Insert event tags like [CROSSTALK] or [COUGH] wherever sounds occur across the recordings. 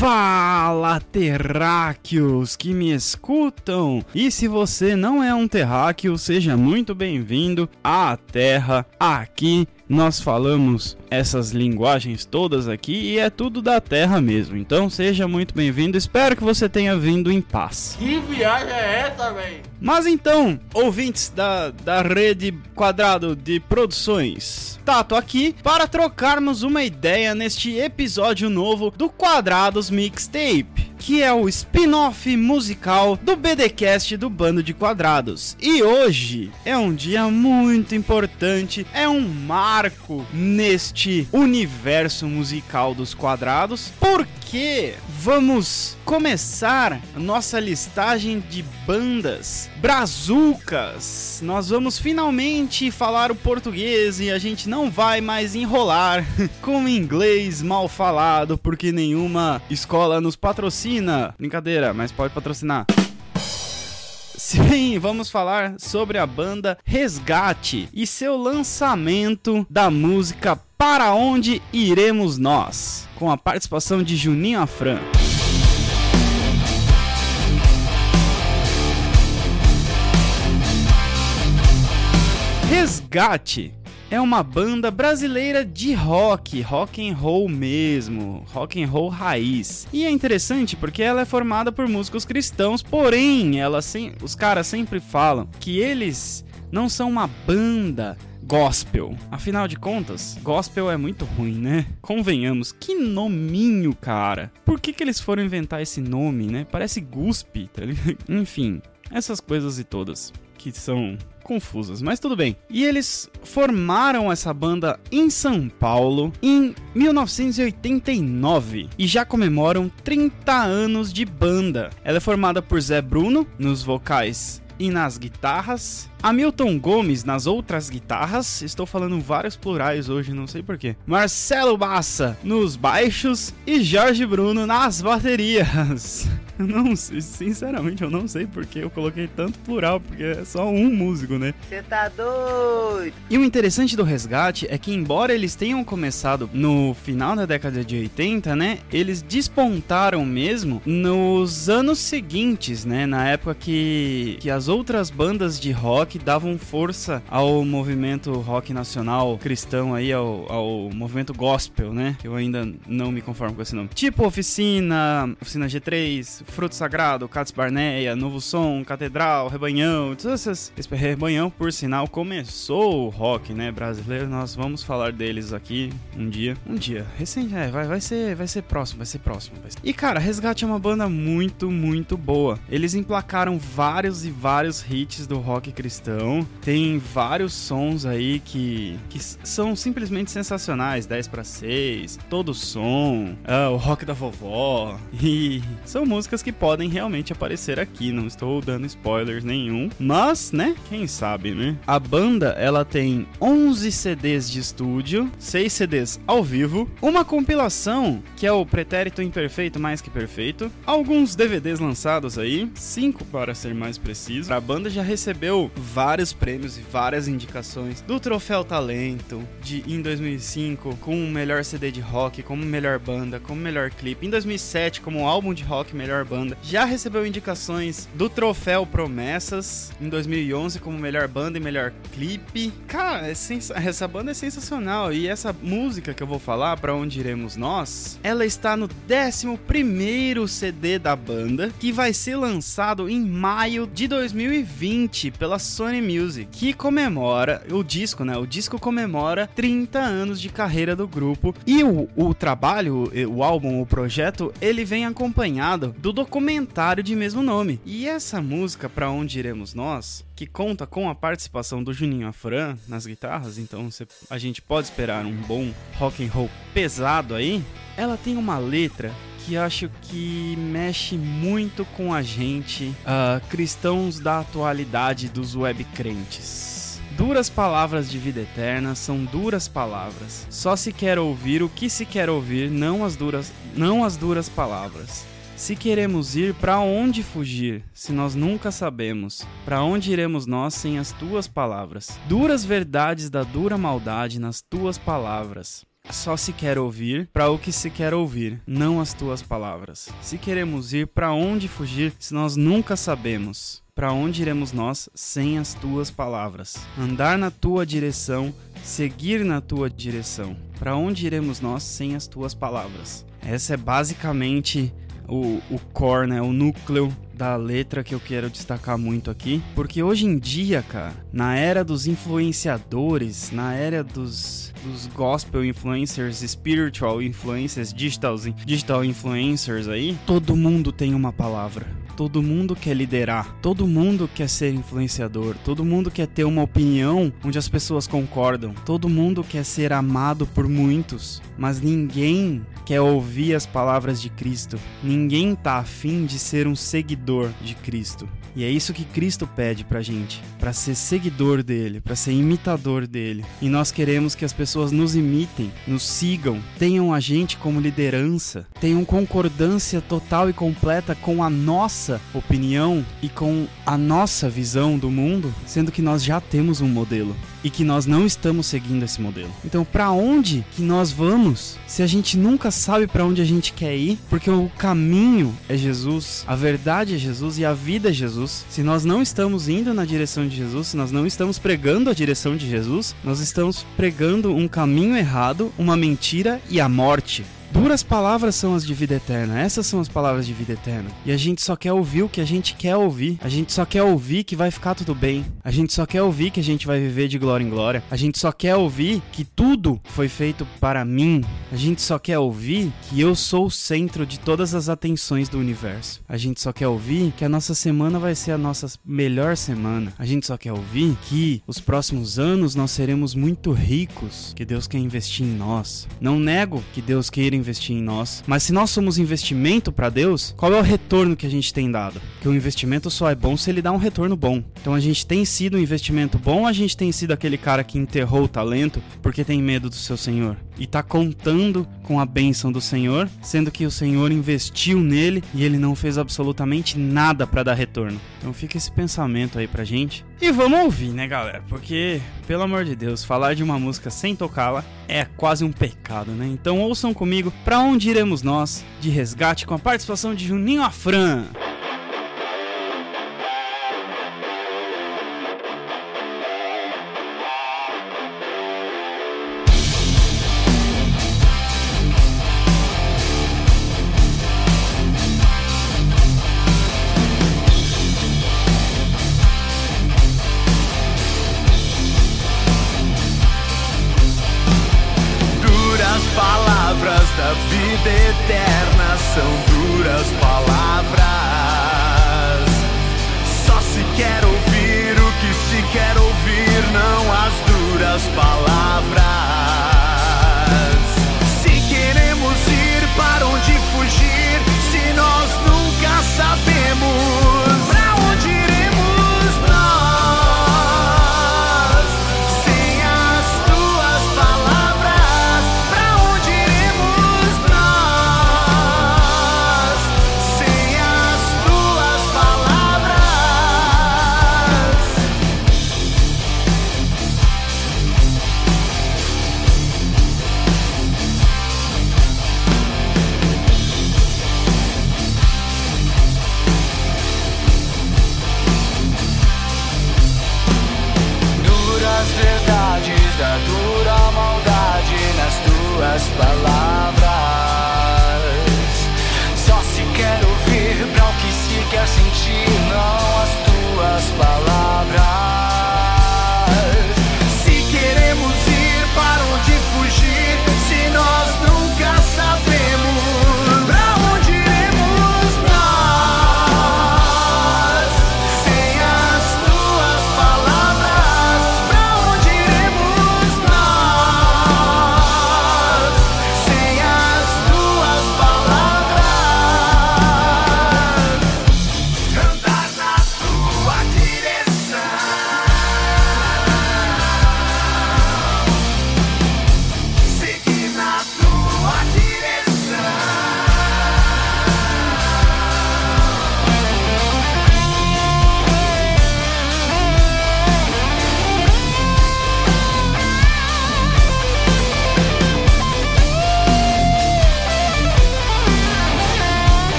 Fala, terráqueos que me escutam! E se você não é um terráqueo, seja muito bem-vindo à Terra. Aqui nós falamos essas linguagens todas aqui e é tudo da Terra mesmo. Então seja muito bem-vindo. Espero que você tenha vindo em paz. Que viagem é essa, velho? Mas então, ouvintes da, da rede quadrado de produções, Tato aqui para trocarmos uma ideia neste episódio novo do Quadrados Mixtape que é o spin-off musical do BDcast do Bando de Quadrados. E hoje é um dia muito importante, é um marco neste universo musical dos quadrados, porque vamos começar nossa listagem de bandas brazucas. Nós vamos finalmente falar o português e a gente não vai mais enrolar [LAUGHS] com inglês mal falado, porque nenhuma escola nos patrocina. Brincadeira, mas pode patrocinar. Sim, vamos falar sobre a banda Resgate e seu lançamento da música Para Onde Iremos Nós, com a participação de Juninho Afran. Resgate é uma banda brasileira de rock, rock and roll mesmo, rock and roll raiz. E é interessante porque ela é formada por músicos cristãos, porém, ela sem, os caras sempre falam que eles não são uma banda gospel. Afinal de contas, gospel é muito ruim, né? Convenhamos, que nominho, cara. Por que que eles foram inventar esse nome, né? Parece guspe, tá ligado? [LAUGHS] Enfim, essas coisas e todas que são confusas, mas tudo bem. E eles formaram essa banda em São Paulo em 1989 e já comemoram 30 anos de banda. Ela é formada por Zé Bruno nos vocais e nas guitarras, Hamilton Gomes nas outras guitarras, estou falando vários plurais hoje, não sei porquê. Marcelo Bassa nos baixos e Jorge Bruno nas baterias. [LAUGHS] [LAUGHS] Não, sinceramente, eu não sei porque eu coloquei tanto plural, porque é só um músico, né? Você tá doido? E o interessante do resgate é que, embora eles tenham começado no final da década de 80, né? Eles despontaram mesmo nos anos seguintes, né? Na época que, que as outras bandas de rock davam força ao movimento rock nacional cristão aí, ao, ao movimento gospel, né? Eu ainda não me conformo com esse nome. Tipo Oficina, Oficina G3, Fruto Sagrado, Cats Barneia, Novo Som, Catedral, Rebanhão, todas essas. Esse Rebanhão, por sinal, começou o rock, né, brasileiro. Nós vamos falar deles aqui um dia. Um dia. Recente, é, vai, vai ser, vai ser próximo, vai ser próximo. Vai ser. E cara, Resgate é uma banda muito, muito boa. Eles emplacaram vários e vários hits do rock cristão. Tem vários sons aí que, que são simplesmente sensacionais. 10 para 6, todo som, uh, o rock da vovó. E são músicas que podem realmente aparecer aqui. Não estou dando spoilers nenhum, mas, né? Quem sabe, né? A banda ela tem 11 CDs de estúdio, 6 CDs ao vivo, uma compilação que é o Pretérito Imperfeito mais que perfeito, alguns DVDs lançados aí, 5 para ser mais preciso. A banda já recebeu vários prêmios e várias indicações do Troféu Talento de em 2005 com o melhor CD de rock, como melhor banda, como melhor clipe, em 2007 como álbum de rock melhor banda. Já recebeu indicações do Troféu Promessas em 2011 como melhor banda e melhor clipe. Cara, é sens... essa banda é sensacional e essa música que eu vou falar, para onde iremos nós, ela está no 11 CD da banda, que vai ser lançado em maio de 2020 pela Sony Music, que comemora o disco, né? O disco comemora 30 anos de carreira do grupo e o, o trabalho, o álbum, o projeto, ele vem acompanhado do documentário de mesmo nome. E essa música, Para Onde Iremos Nós, que conta com a participação do Juninho Afran nas guitarras, então cê, a gente pode esperar um bom rock and roll pesado aí. Ela tem uma letra que acho que mexe muito com a gente, uh, cristãos da atualidade dos web crentes. Duras palavras de vida eterna são duras palavras. Só se quer ouvir o que se quer ouvir, não as duras, não as duras palavras. Se queremos ir, para onde fugir, se nós nunca sabemos? Para onde iremos nós sem as tuas palavras? Duras verdades da dura maldade nas tuas palavras. só se quer ouvir para o que se quer ouvir, não as tuas palavras. Se queremos ir, para onde fugir se nós nunca sabemos? Para onde iremos nós sem as tuas palavras? Andar na tua direção, seguir na tua direção. Para onde iremos nós sem as tuas palavras? Essa é basicamente o, o core, né, o núcleo da letra que eu quero destacar muito aqui, porque hoje em dia, cara, na era dos influenciadores, na era dos, dos gospel influencers, spiritual influencers, digital, digital influencers aí, todo mundo tem uma palavra. Todo mundo quer liderar, todo mundo quer ser influenciador, todo mundo quer ter uma opinião onde as pessoas concordam, todo mundo quer ser amado por muitos, mas ninguém quer ouvir as palavras de Cristo. Ninguém tá afim de ser um seguidor de Cristo. E é isso que Cristo pede pra gente, para ser seguidor dele, para ser imitador dele. E nós queremos que as pessoas nos imitem, nos sigam, tenham a gente como liderança, tenham concordância total e completa com a nossa opinião e com a nossa visão do mundo, sendo que nós já temos um modelo e que nós não estamos seguindo esse modelo. Então, para onde que nós vamos se a gente nunca sabe para onde a gente quer ir? Porque o caminho é Jesus, a verdade é Jesus e a vida é Jesus. Se nós não estamos indo na direção de Jesus, se nós não estamos pregando a direção de Jesus, nós estamos pregando um caminho errado, uma mentira e a morte. Duras palavras são as de vida eterna. Essas são as palavras de vida eterna. E a gente só quer ouvir o que a gente quer ouvir. A gente só quer ouvir que vai ficar tudo bem. A gente só quer ouvir que a gente vai viver de glória em glória. A gente só quer ouvir que tudo foi feito para mim. A gente só quer ouvir que eu sou o centro de todas as atenções do universo. A gente só quer ouvir que a nossa semana vai ser a nossa melhor semana. A gente só quer ouvir que os próximos anos nós seremos muito ricos, que Deus quer investir em nós. Não nego que Deus queira investir em nós. Mas se nós somos investimento para Deus, qual é o retorno que a gente tem dado? Que o investimento só é bom se ele dá um retorno bom. Então a gente tem sido um investimento bom, a gente tem sido aquele cara que enterrou o talento porque tem medo do seu Senhor e tá contando com a bênção do Senhor, sendo que o Senhor investiu nele e ele não fez absolutamente nada para dar retorno. Então fica esse pensamento aí pra gente. E vamos ouvir, né, galera? Porque, pelo amor de Deus, falar de uma música sem tocá-la é quase um pecado, né? Então ouçam comigo Pra Onde Iremos Nós, de Resgate, com a participação de Juninho Afran.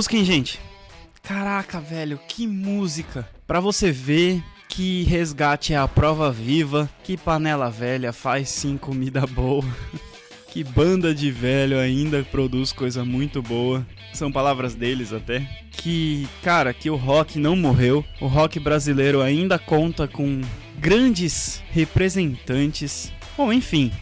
Música, hein, gente? Caraca, velho, que música. Pra você ver que resgate é a prova viva, que panela velha faz sim comida boa. [LAUGHS] que banda de velho ainda produz coisa muito boa. São palavras deles até. Que, cara, que o rock não morreu. O rock brasileiro ainda conta com grandes representantes. Bom, enfim,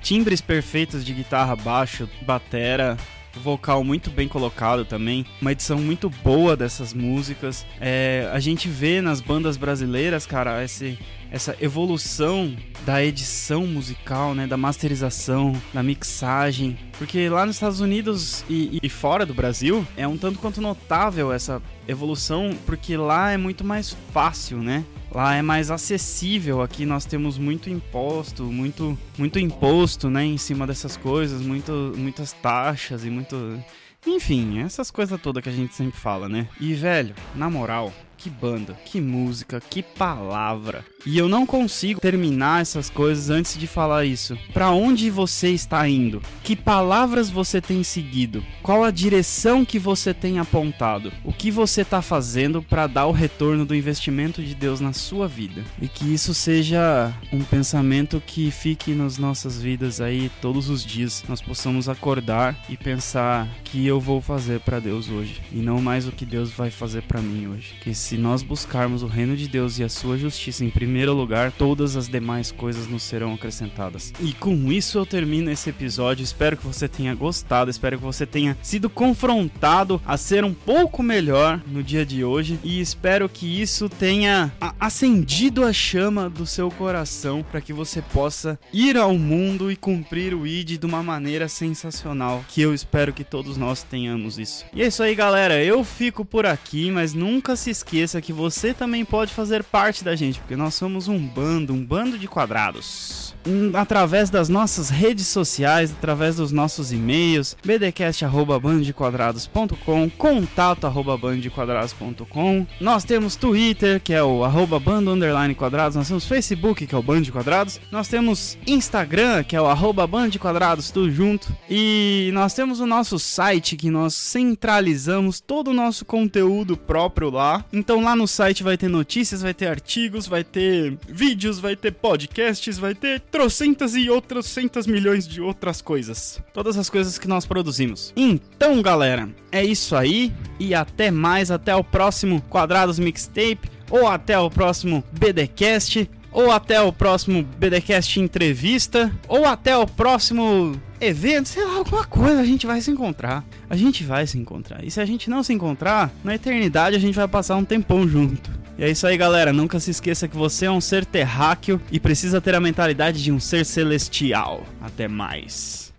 timbres perfeitos de guitarra, baixo, batera, vocal muito bem colocado também, uma edição muito boa dessas músicas. É, a gente vê nas bandas brasileiras, cara, esse, essa evolução da edição musical, né, da masterização, da mixagem, porque lá nos Estados Unidos e, e fora do Brasil é um tanto quanto notável essa evolução, porque lá é muito mais fácil, né? Lá é mais acessível, aqui nós temos muito imposto, muito, muito imposto, né, em cima dessas coisas, muito, muitas taxas e muito... Enfim, essas coisas todas que a gente sempre fala, né? E, velho, na moral, que banda, que música, que palavra. E eu não consigo terminar essas coisas antes de falar isso. Para onde você está indo? Que palavras você tem seguido? Qual a direção que você tem apontado? O que você está fazendo para dar o retorno do investimento de Deus na sua vida? E que isso seja um pensamento que fique nas nossas vidas aí todos os dias. Nós possamos acordar e pensar que eu vou fazer para Deus hoje e não mais o que Deus vai fazer para mim hoje. Que se nós buscarmos o reino de Deus e a sua justiça em primeiro lugar, todas as demais coisas nos serão acrescentadas. E com isso eu termino esse episódio. Espero que você tenha gostado, espero que você tenha sido confrontado a ser um pouco melhor no dia de hoje e espero que isso tenha acendido a chama do seu coração para que você possa ir ao mundo e cumprir o ID de uma maneira sensacional, que eu espero que todos nós tenhamos isso. E é isso aí, galera. Eu fico por aqui, mas nunca se esqueça esqueça que você também pode fazer parte da gente, porque nós somos um bando, um bando de quadrados através das nossas redes sociais, através dos nossos e-mails, bdcast.bandequadrados.com, contato.bandequadrados.com. Nós temos Twitter, que é o arroba bando underline quadrados, nós temos Facebook, que é o Bando de Quadrados, nós temos Instagram, que é o arroba bando de quadrados, tudo junto, e nós temos o nosso site, que nós centralizamos todo o nosso conteúdo próprio lá. Então lá no site vai ter notícias, vai ter artigos, vai ter vídeos, vai ter podcasts, vai ter trocentas e outras centas milhões de outras coisas. Todas as coisas que nós produzimos. Então, galera, é isso aí e até mais, até o próximo Quadrados Mixtape ou até o próximo BDcast ou até o próximo BDcast entrevista ou até o próximo evento, sei lá, alguma coisa, a gente vai se encontrar. A gente vai se encontrar. E se a gente não se encontrar, na eternidade a gente vai passar um tempão junto. E é isso aí, galera. Nunca se esqueça que você é um ser terráqueo e precisa ter a mentalidade de um ser celestial. Até mais.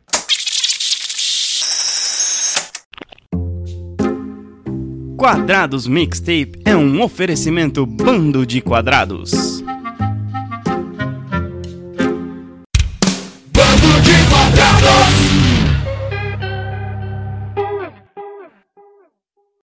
Quadrados Mixtape é um oferecimento bando de quadrados.